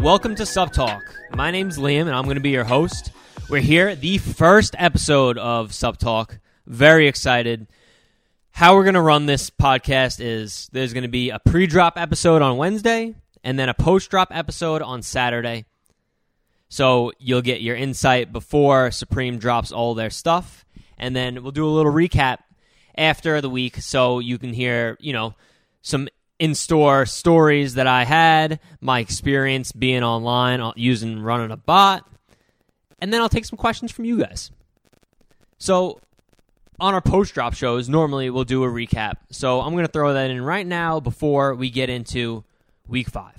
Welcome to Sup Talk. My name's Liam, and I'm going to be your host. We're here, the first episode of Sup Talk. Very excited. How we're going to run this podcast is there's going to be a pre drop episode on Wednesday and then a post drop episode on Saturday. So you'll get your insight before Supreme drops all their stuff. And then we'll do a little recap after the week so you can hear, you know, some in store stories that I had, my experience being online uh, using running a bot, and then I'll take some questions from you guys. So, on our post drop shows, normally we'll do a recap. So, I'm going to throw that in right now before we get into week five.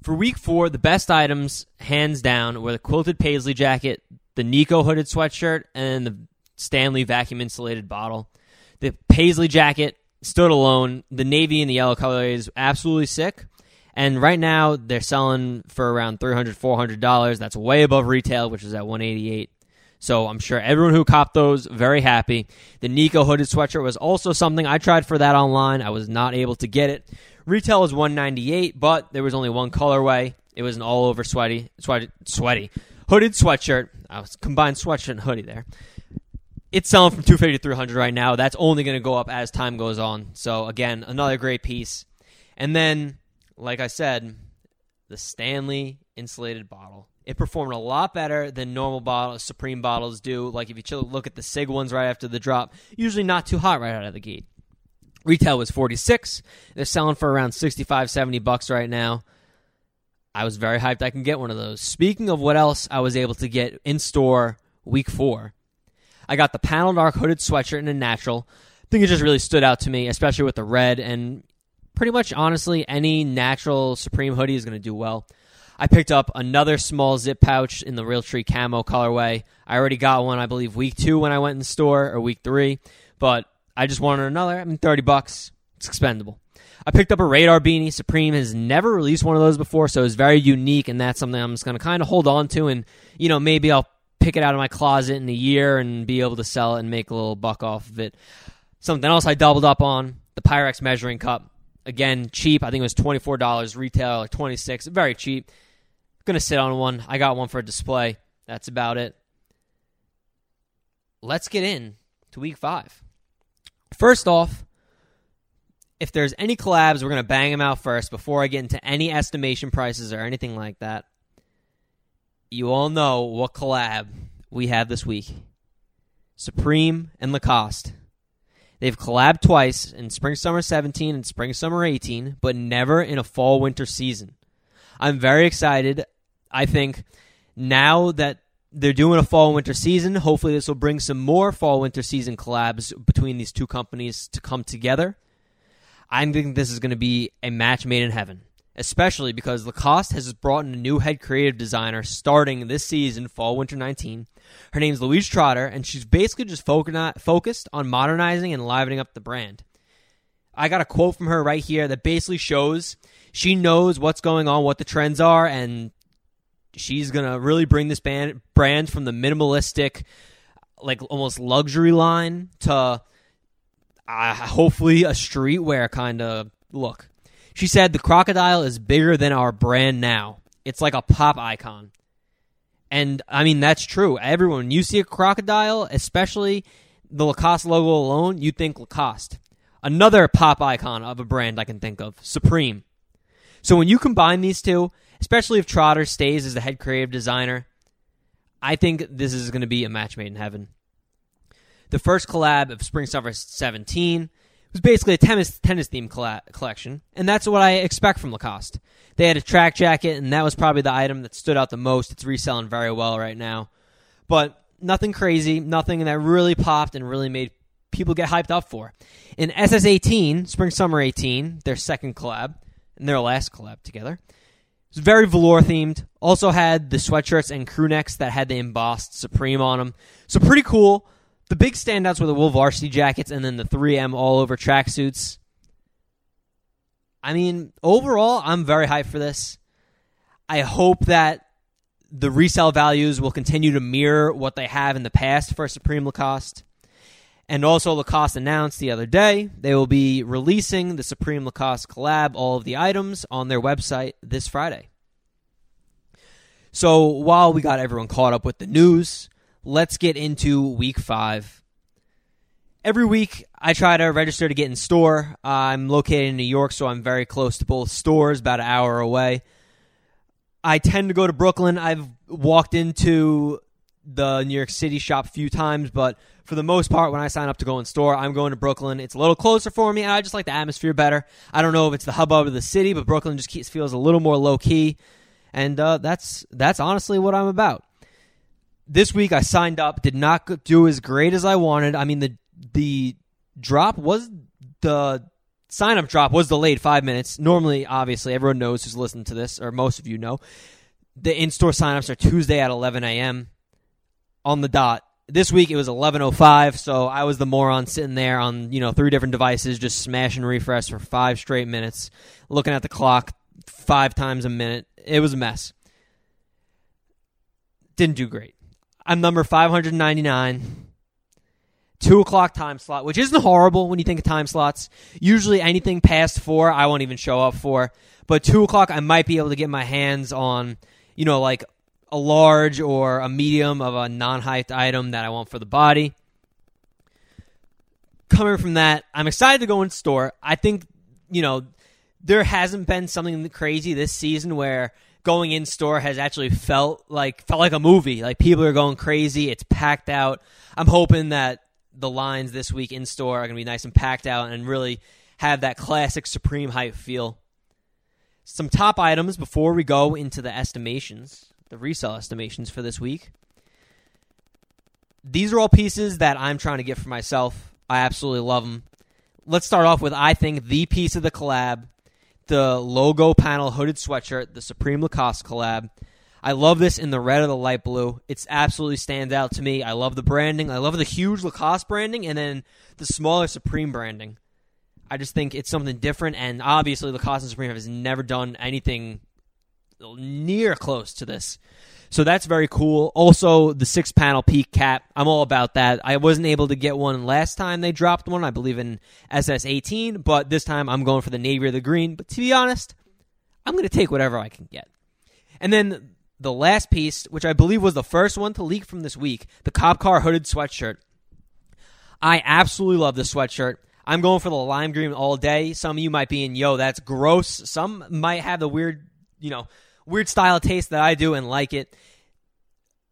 For week four, the best items, hands down, were the quilted paisley jacket, the Nico hooded sweatshirt, and the Stanley vacuum insulated bottle. The paisley jacket stood alone. The navy and the yellow color is absolutely sick. And right now they're selling for around $300, $400. That's way above retail, which is at 188 so I'm sure everyone who copped those very happy. The Nico hooded sweatshirt was also something I tried for that online. I was not able to get it. Retail was 198, but there was only one colorway. It was an all over sweaty, sweaty, sweaty hooded sweatshirt. I was combined sweatshirt and hoodie there. It's selling from 250 to 300 right now. That's only going to go up as time goes on. So again, another great piece. And then, like I said, the Stanley insulated bottle. It performed a lot better than normal bottles, Supreme bottles do. Like if you look at the SIGG ones right after the drop, usually not too hot right out of the gate. Retail was 46. They're selling for around 65, 70 bucks right now. I was very hyped I can get one of those. Speaking of what else I was able to get in store week four, I got the panel dark hooded sweatshirt in a natural. I think it just really stood out to me, especially with the red. And pretty much, honestly, any natural Supreme hoodie is going to do well. I picked up another small zip pouch in the Realtree camo colorway. I already got one, I believe, week two when I went in the store, or week three. But I just wanted another. I mean, 30 bucks. It's expendable. I picked up a radar beanie. Supreme has never released one of those before, so it's very unique, and that's something I'm just going to kind of hold on to. And, you know, maybe I'll pick it out of my closet in a year and be able to sell it and make a little buck off of it. Something else I doubled up on the Pyrex measuring cup. Again, cheap. I think it was twenty four dollars retail, like twenty six. Very cheap. Gonna sit on one. I got one for a display. That's about it. Let's get in to week five. First off, if there's any collabs, we're gonna bang them out first before I get into any estimation prices or anything like that you all know what collab we have this week Supreme and Lacoste. They've collabed twice in spring summer 17 and spring summer 18, but never in a fall winter season. I'm very excited. I think now that they're doing a fall winter season, hopefully this will bring some more fall winter season collabs between these two companies to come together. I think this is going to be a match made in heaven especially because Lacoste has brought in a new head creative designer starting this season, fall winter 19. Her name's Louise Trotter, and she's basically just focused on modernizing and livening up the brand. I got a quote from her right here that basically shows she knows what's going on, what the trends are, and she's going to really bring this band, brand from the minimalistic, like almost luxury line to uh, hopefully a streetwear kind of look. She said the crocodile is bigger than our brand now. It's like a pop icon. And I mean that's true. Everyone, you see a crocodile, especially the Lacoste logo alone, you think Lacoste. Another pop icon of a brand I can think of, Supreme. So when you combine these two, especially if Trotter stays as the head creative designer, I think this is going to be a match made in heaven. The first collab of Spring Summer 17 was basically a tennis tennis themed collection, and that's what I expect from Lacoste. They had a track jacket, and that was probably the item that stood out the most. It's reselling very well right now, but nothing crazy, nothing that really popped and really made people get hyped up for. In SS18, Spring Summer 18, their second collab and their last collab together, it was very velour themed. Also had the sweatshirts and crew necks that had the embossed Supreme on them, so pretty cool. The big standouts were the wool varsity jackets and then the 3M all over tracksuits. I mean, overall, I'm very hyped for this. I hope that the resale values will continue to mirror what they have in the past for Supreme Lacoste. And also, Lacoste announced the other day they will be releasing the Supreme Lacoste collab, all of the items, on their website this Friday. So, while we got everyone caught up with the news, let's get into week five. Every week, I try to register to get in store. I'm located in New York, so I'm very close to both stores, about an hour away. I tend to go to Brooklyn. I've walked into the New York City shop a few times, but for the most part, when I sign up to go in store, I'm going to Brooklyn. It's a little closer for me, and I just like the atmosphere better. I don't know if it's the hubbub of the city, but Brooklyn just keeps, feels a little more low key, and uh, that's that's honestly what I'm about. This week, I signed up, did not do as great as I wanted. I mean, the the drop was the sign up drop was delayed five minutes. Normally, obviously, everyone knows who's listening to this, or most of you know, the in store signups are Tuesday at 11 a.m. on the dot this week it was 11:05, so I was the moron sitting there on you know three different devices, just smashing refresh for five straight minutes, looking at the clock five times a minute. It was a mess. Didn't do great. I'm number 599. Two o'clock time slot, which isn't horrible when you think of time slots. Usually anything past four, I won't even show up for. But two o'clock, I might be able to get my hands on, you know, like a large or a medium of a non-hyped item that I want for the body. Coming from that, I'm excited to go in store. I think, you know, there hasn't been something crazy this season where going in store has actually felt like felt like a movie. Like people are going crazy. It's packed out. I'm hoping that the lines this week in store are going to be nice and packed out and really have that classic Supreme hype feel. Some top items before we go into the estimations the resale estimations for this week. These are all pieces that I'm trying to get for myself. I absolutely love them. Let's start off with I think the piece of the collab, the logo panel hooded sweatshirt, the Supreme Lacoste collab. I love this in the red or the light blue. It's absolutely stands out to me. I love the branding. I love the huge Lacoste branding and then the smaller Supreme branding. I just think it's something different, and obviously Lacoste and Supreme has never done anything near close to this. So that's very cool. Also, the six panel peak cap. I'm all about that. I wasn't able to get one last time they dropped one, I believe in SS18, but this time I'm going for the navy or the green. But to be honest, I'm going to take whatever I can get. And then the last piece, which I believe was the first one to leak from this week, the cop car hooded sweatshirt. I absolutely love this sweatshirt. I'm going for the lime green all day. Some of you might be in, yo, that's gross. Some might have the weird, you know, weird style taste that I do and like it.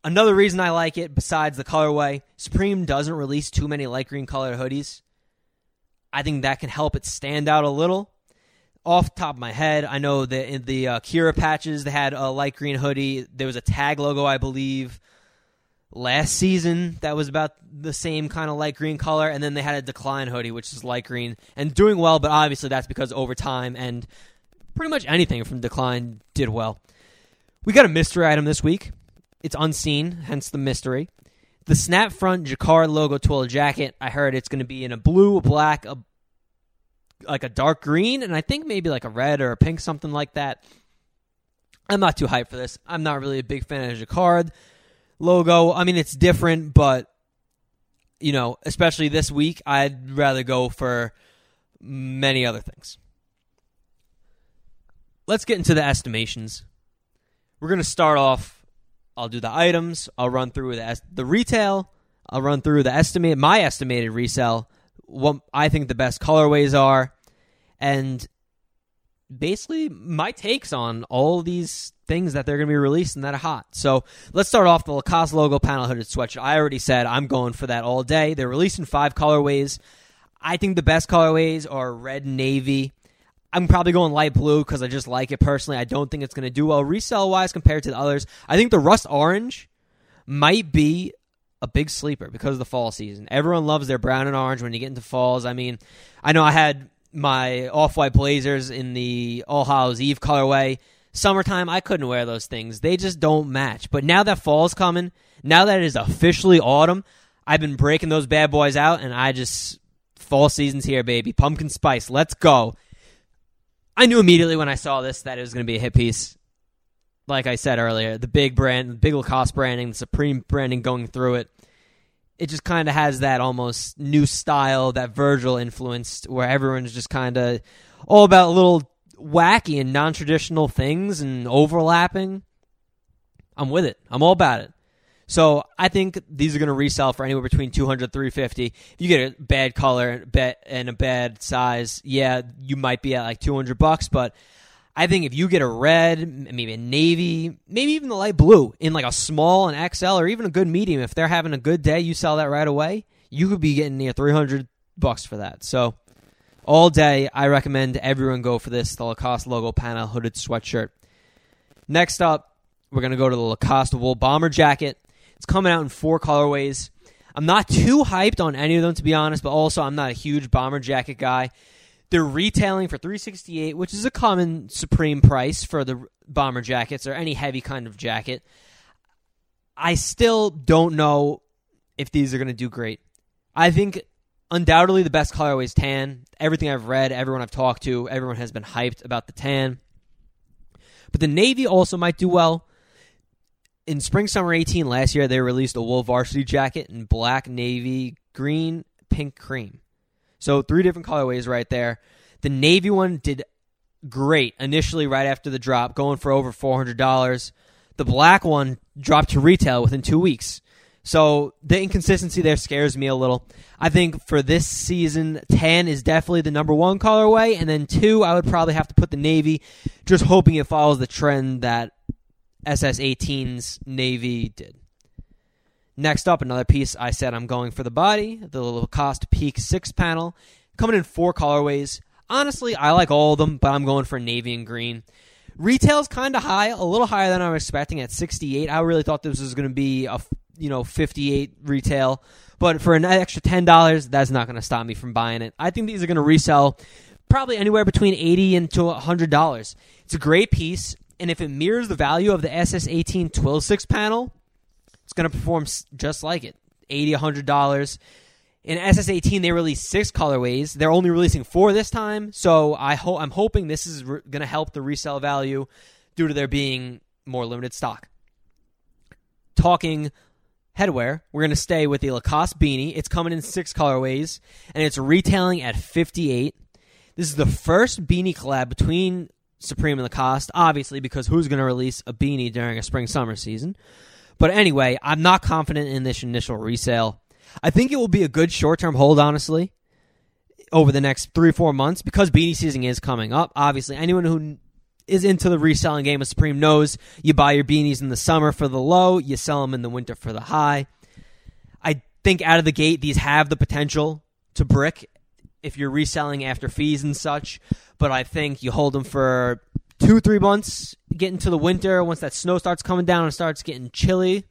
Another reason I like it, besides the colorway, Supreme doesn't release too many light green colored hoodies. I think that can help it stand out a little. Off top of my head, I know that in the uh, Kira patches, they had a light green hoodie. There was a tag logo, I believe, last season that was about the same kind of light green color. And then they had a Decline hoodie, which is light green and doing well, but obviously that's because over time and pretty much anything from Decline did well. We got a mystery item this week. It's unseen, hence the mystery. The snap front Jacquard logo twill jacket. I heard it's going to be in a blue, a black, a like a dark green, and I think maybe like a red or a pink, something like that. I'm not too hyped for this. I'm not really a big fan of Jacquard logo. I mean, it's different, but you know, especially this week, I'd rather go for many other things let's get into the estimations. We're going to start off. I'll do the items. I'll run through the the retail. I'll run through the estimate my estimated resale. What I think the best colorways are, and basically my takes on all these things that they're going to be releasing that are hot. So let's start off the Lacoste logo panel hooded sweatshirt. I already said I'm going for that all day. They're releasing five colorways. I think the best colorways are red navy. I'm probably going light blue because I just like it personally. I don't think it's going to do well resale wise compared to the others. I think the rust orange might be a big sleeper because of the fall season. Everyone loves their brown and orange when you get into falls. I mean, I know I had my off white blazers in the All Hallows Eve colorway. Summertime, I couldn't wear those things. They just don't match. But now that fall's coming, now that it is officially autumn, I've been breaking those bad boys out, and I just fall season's here, baby. Pumpkin spice, let's go. I knew immediately when I saw this that it was going to be a hit piece. Like I said earlier, the big brand, the big Lacoste branding, the Supreme branding going through it. it just kind of has that almost new style, that Virgil influenced, where everyone's just kind of all about little wacky and non traditional things and overlapping. I'm with it. I'm all about it. So I think these are going to resell for anywhere between 200 350. If you get a bad color and a bad size, yeah, you might be at like 200 bucks, but I think if you get a red, maybe a navy, maybe even the light blue in like a small and XL or even a good medium, if they're having a good day, you sell that right away. You could be getting near 300 bucks for that. So all day, I recommend everyone go for this the Lacoste logo panel hooded sweatshirt. Next up, we're going to go to the Lacoste wool bomber jacket. It's coming out in four colorways. I'm not too hyped on any of them to be honest, but also I'm not a huge bomber jacket guy. They're retailing for 368, which is a common supreme price for the bomber jackets or any heavy kind of jacket. I still don't know if these are going to do great. I think undoubtedly the best colorway is tan. Everything I've read, everyone I've talked to, everyone has been hyped about the tan. But the navy also might do well in spring summer 18 last year they released a wool varsity jacket in black navy green pink cream. So three different colorways right there. The navy one did great initially right after the drop going for over $400 the black one dropped to retail within two weeks. So the inconsistency there scares me a little. I think for this season, tan is definitely the number one colorway, and then two, I would probably have to put the navy, just hoping it follows the trend that SS18's Navy did. Next up, another piece I said I'm going for the body, the Lacoste Peak 6 panel, coming in four colorways. Honestly, I like all of them, but I'm going for navy and green. Retail's kind of high, a little higher than I was expecting at 68. I really thought this was going to be a you know 58 retail, but for an extra ten dollars, that's not going to stop me from buying it. I think these are going to resell probably anywhere between 80 and to 100 dollars. It's a great piece and if it mirrors the value of the SS18 Twill 6 panel, it's going to perform just like it 80 $100. In SS18, they released six colorways. They're only releasing four this time, so I ho- I'm hoping this is re- going to help the resale value due to there being more limited stock. Talking headwear, we're going to stay with the Lacoste beanie. It's coming in six colorways, and it's retailing at 58. This is the first beanie collab between Supreme in the cost, obviously, because who's going to release a beanie during a spring summer season? But anyway, I'm not confident in this initial resale. I think it will be a good short term hold, honestly, over the next three, four months because beanie season is coming up. Obviously, anyone who is into the reselling game of Supreme knows you buy your beanies in the summer for the low, you sell them in the winter for the high. I think out of the gate, these have the potential to brick if you're reselling after fees and such. But I think you hold them for two, three months, get into the winter. Once that snow starts coming down and starts getting chilly,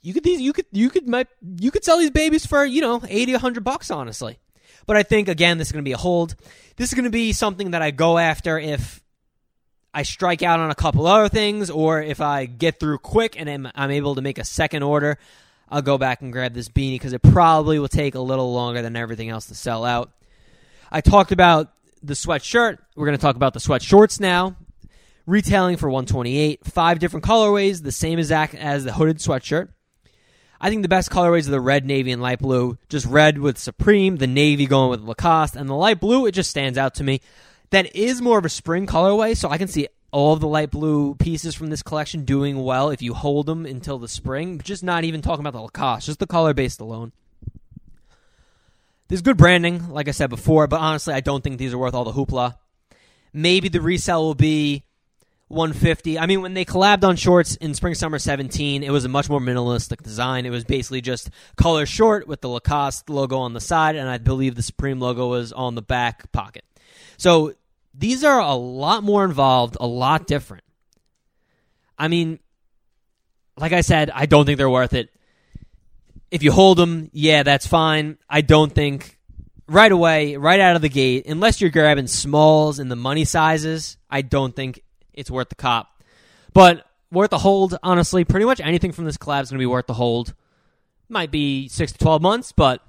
you could these you could you could might you could sell these babies for you know 80 100 bucks honestly but i think again this is going to be a hold this is going to be something that i go after if i strike out on a couple other things or if i get through quick and I'm, I'm able to make a second order I'll go back and grab this beanie because it probably will take a little longer than everything else to sell out. I talked about the sweatshirt. We're going to talk about the sweat shorts now. Retailing for 128, five different colorways, the same exact as the hooded sweatshirt. I think the best colorways are the red, navy, and light blue. Just red with Supreme, the navy going with Lacoste, and the light blue, it just stands out to me. That is more of a spring colorway, so I can see all the light blue pieces from this collection doing well if you hold them until the spring. Just not even talking about the Lacoste, just the color based alone. There's good branding, like I said before, but honestly, I don't think these are worth all the hoopla. Maybe the resale will be 150. I mean, when they collabed on shorts in spring summer 17, it was a much more minimalistic design. It was basically just color short with the Lacoste logo on the side, and I believe the Supreme logo was on the back pocket. So these are a lot more involved, a lot different. I mean, like I said, I don't think they're worth it. If you hold them, yeah, that's fine. I don't think right away, right out of the gate, unless you're grabbing smalls and the money sizes, I don't think it's worth the cop. But worth the hold, honestly, pretty much anything from this collab is going to be worth the hold. Might be six to 12 months, but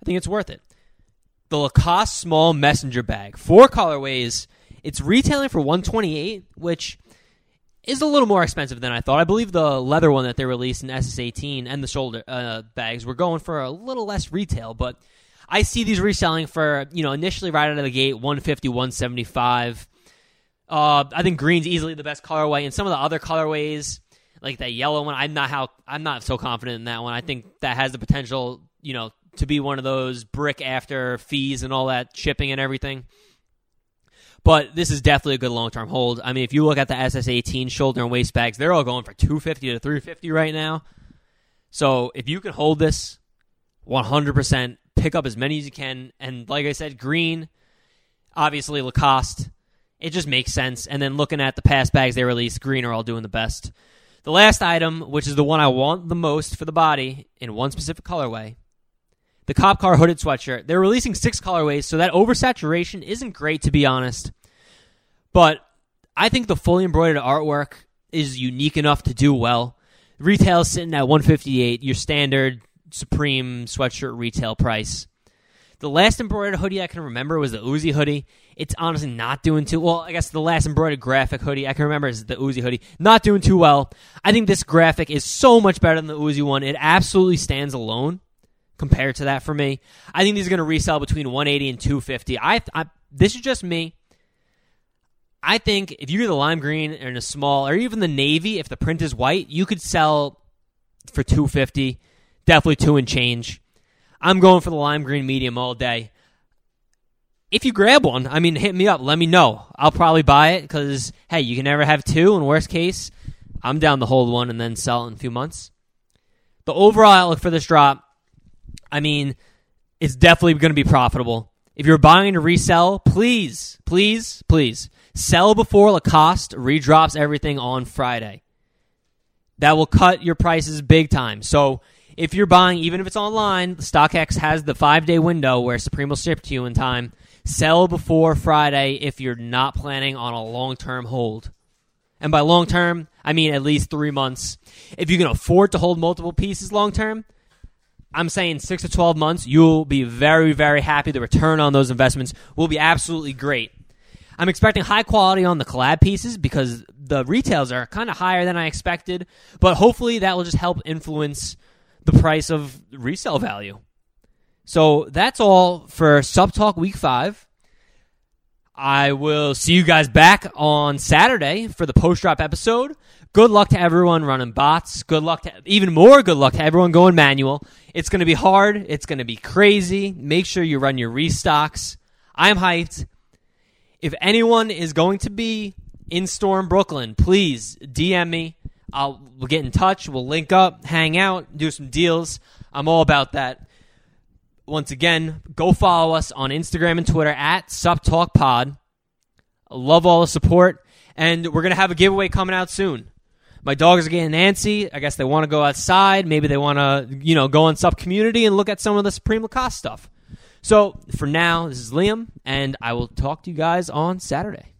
I think it's worth it the Lacoste small messenger bag, four colorways. It's retailing for 128, which is a little more expensive than I thought. I believe the leather one that they released in SS18 and the shoulder uh, bags were going for a little less retail, but I see these reselling for, you know, initially right out of the gate 150, 175. Uh, I think green's easily the best colorway, and some of the other colorways, like that yellow one, I'm not how I'm not so confident in that one. I think that has the potential, you know, to be one of those brick after fees and all that shipping and everything. But this is definitely a good long term hold. I mean, if you look at the SS18 shoulder and waist bags, they're all going for 250 to 350 right now. So if you can hold this 100%, pick up as many as you can. And like I said, green, obviously Lacoste, it just makes sense. And then looking at the past bags they released, green are all doing the best. The last item, which is the one I want the most for the body in one specific colorway, the Cop Car hooded sweatshirt. They're releasing six colorways, so that oversaturation isn't great to be honest. But I think the fully embroidered artwork is unique enough to do well. Retail sitting at 158, your standard Supreme sweatshirt retail price. The last embroidered hoodie I can remember was the Uzi hoodie. It's honestly not doing too well. I guess the last embroidered graphic hoodie I can remember is the Uzi hoodie. Not doing too well. I think this graphic is so much better than the Uzi one. It absolutely stands alone compared to that for me. I think these are going to resell between 180 and 250. I, I this is just me. I think if you get the lime green and a small, or even the navy, if the print is white, you could sell for 250, definitely two and change. I'm going for the lime green medium all day. If you grab one, I mean, hit me up. Let me know. I'll probably buy it because, hey, you can never have two. In worst case, I'm down to hold one and then sell it in a few months. The overall outlook for this drop, I mean, it's definitely going to be profitable. If you're buying to resell, please, please, please sell before Lacoste redrops everything on Friday. That will cut your prices big time. So if you're buying, even if it's online, StockX has the five day window where Supreme will ship to you in time. Sell before Friday if you're not planning on a long term hold. And by long term, I mean at least three months. If you can afford to hold multiple pieces long term, I'm saying six to 12 months, you'll be very, very happy. The return on those investments will be absolutely great. I'm expecting high quality on the collab pieces because the retails are kind of higher than I expected, but hopefully that will just help influence the price of resale value. So that's all for Sup Talk Week 5. I will see you guys back on Saturday for the post drop episode. Good luck to everyone running bots. Good luck to even more good luck to everyone going manual. It's going to be hard. It's going to be crazy. Make sure you run your restocks. I'm hyped. If anyone is going to be in Storm Brooklyn, please DM me. I'll we'll get in touch. We'll link up, hang out, do some deals. I'm all about that. Once again, go follow us on Instagram and Twitter at SupTalkPod. Love all the support, and we're gonna have a giveaway coming out soon. My dogs are getting antsy. I guess they want to go outside. Maybe they want to, you know, go on sub community and look at some of the Supreme Lacoste stuff. So for now, this is Liam, and I will talk to you guys on Saturday.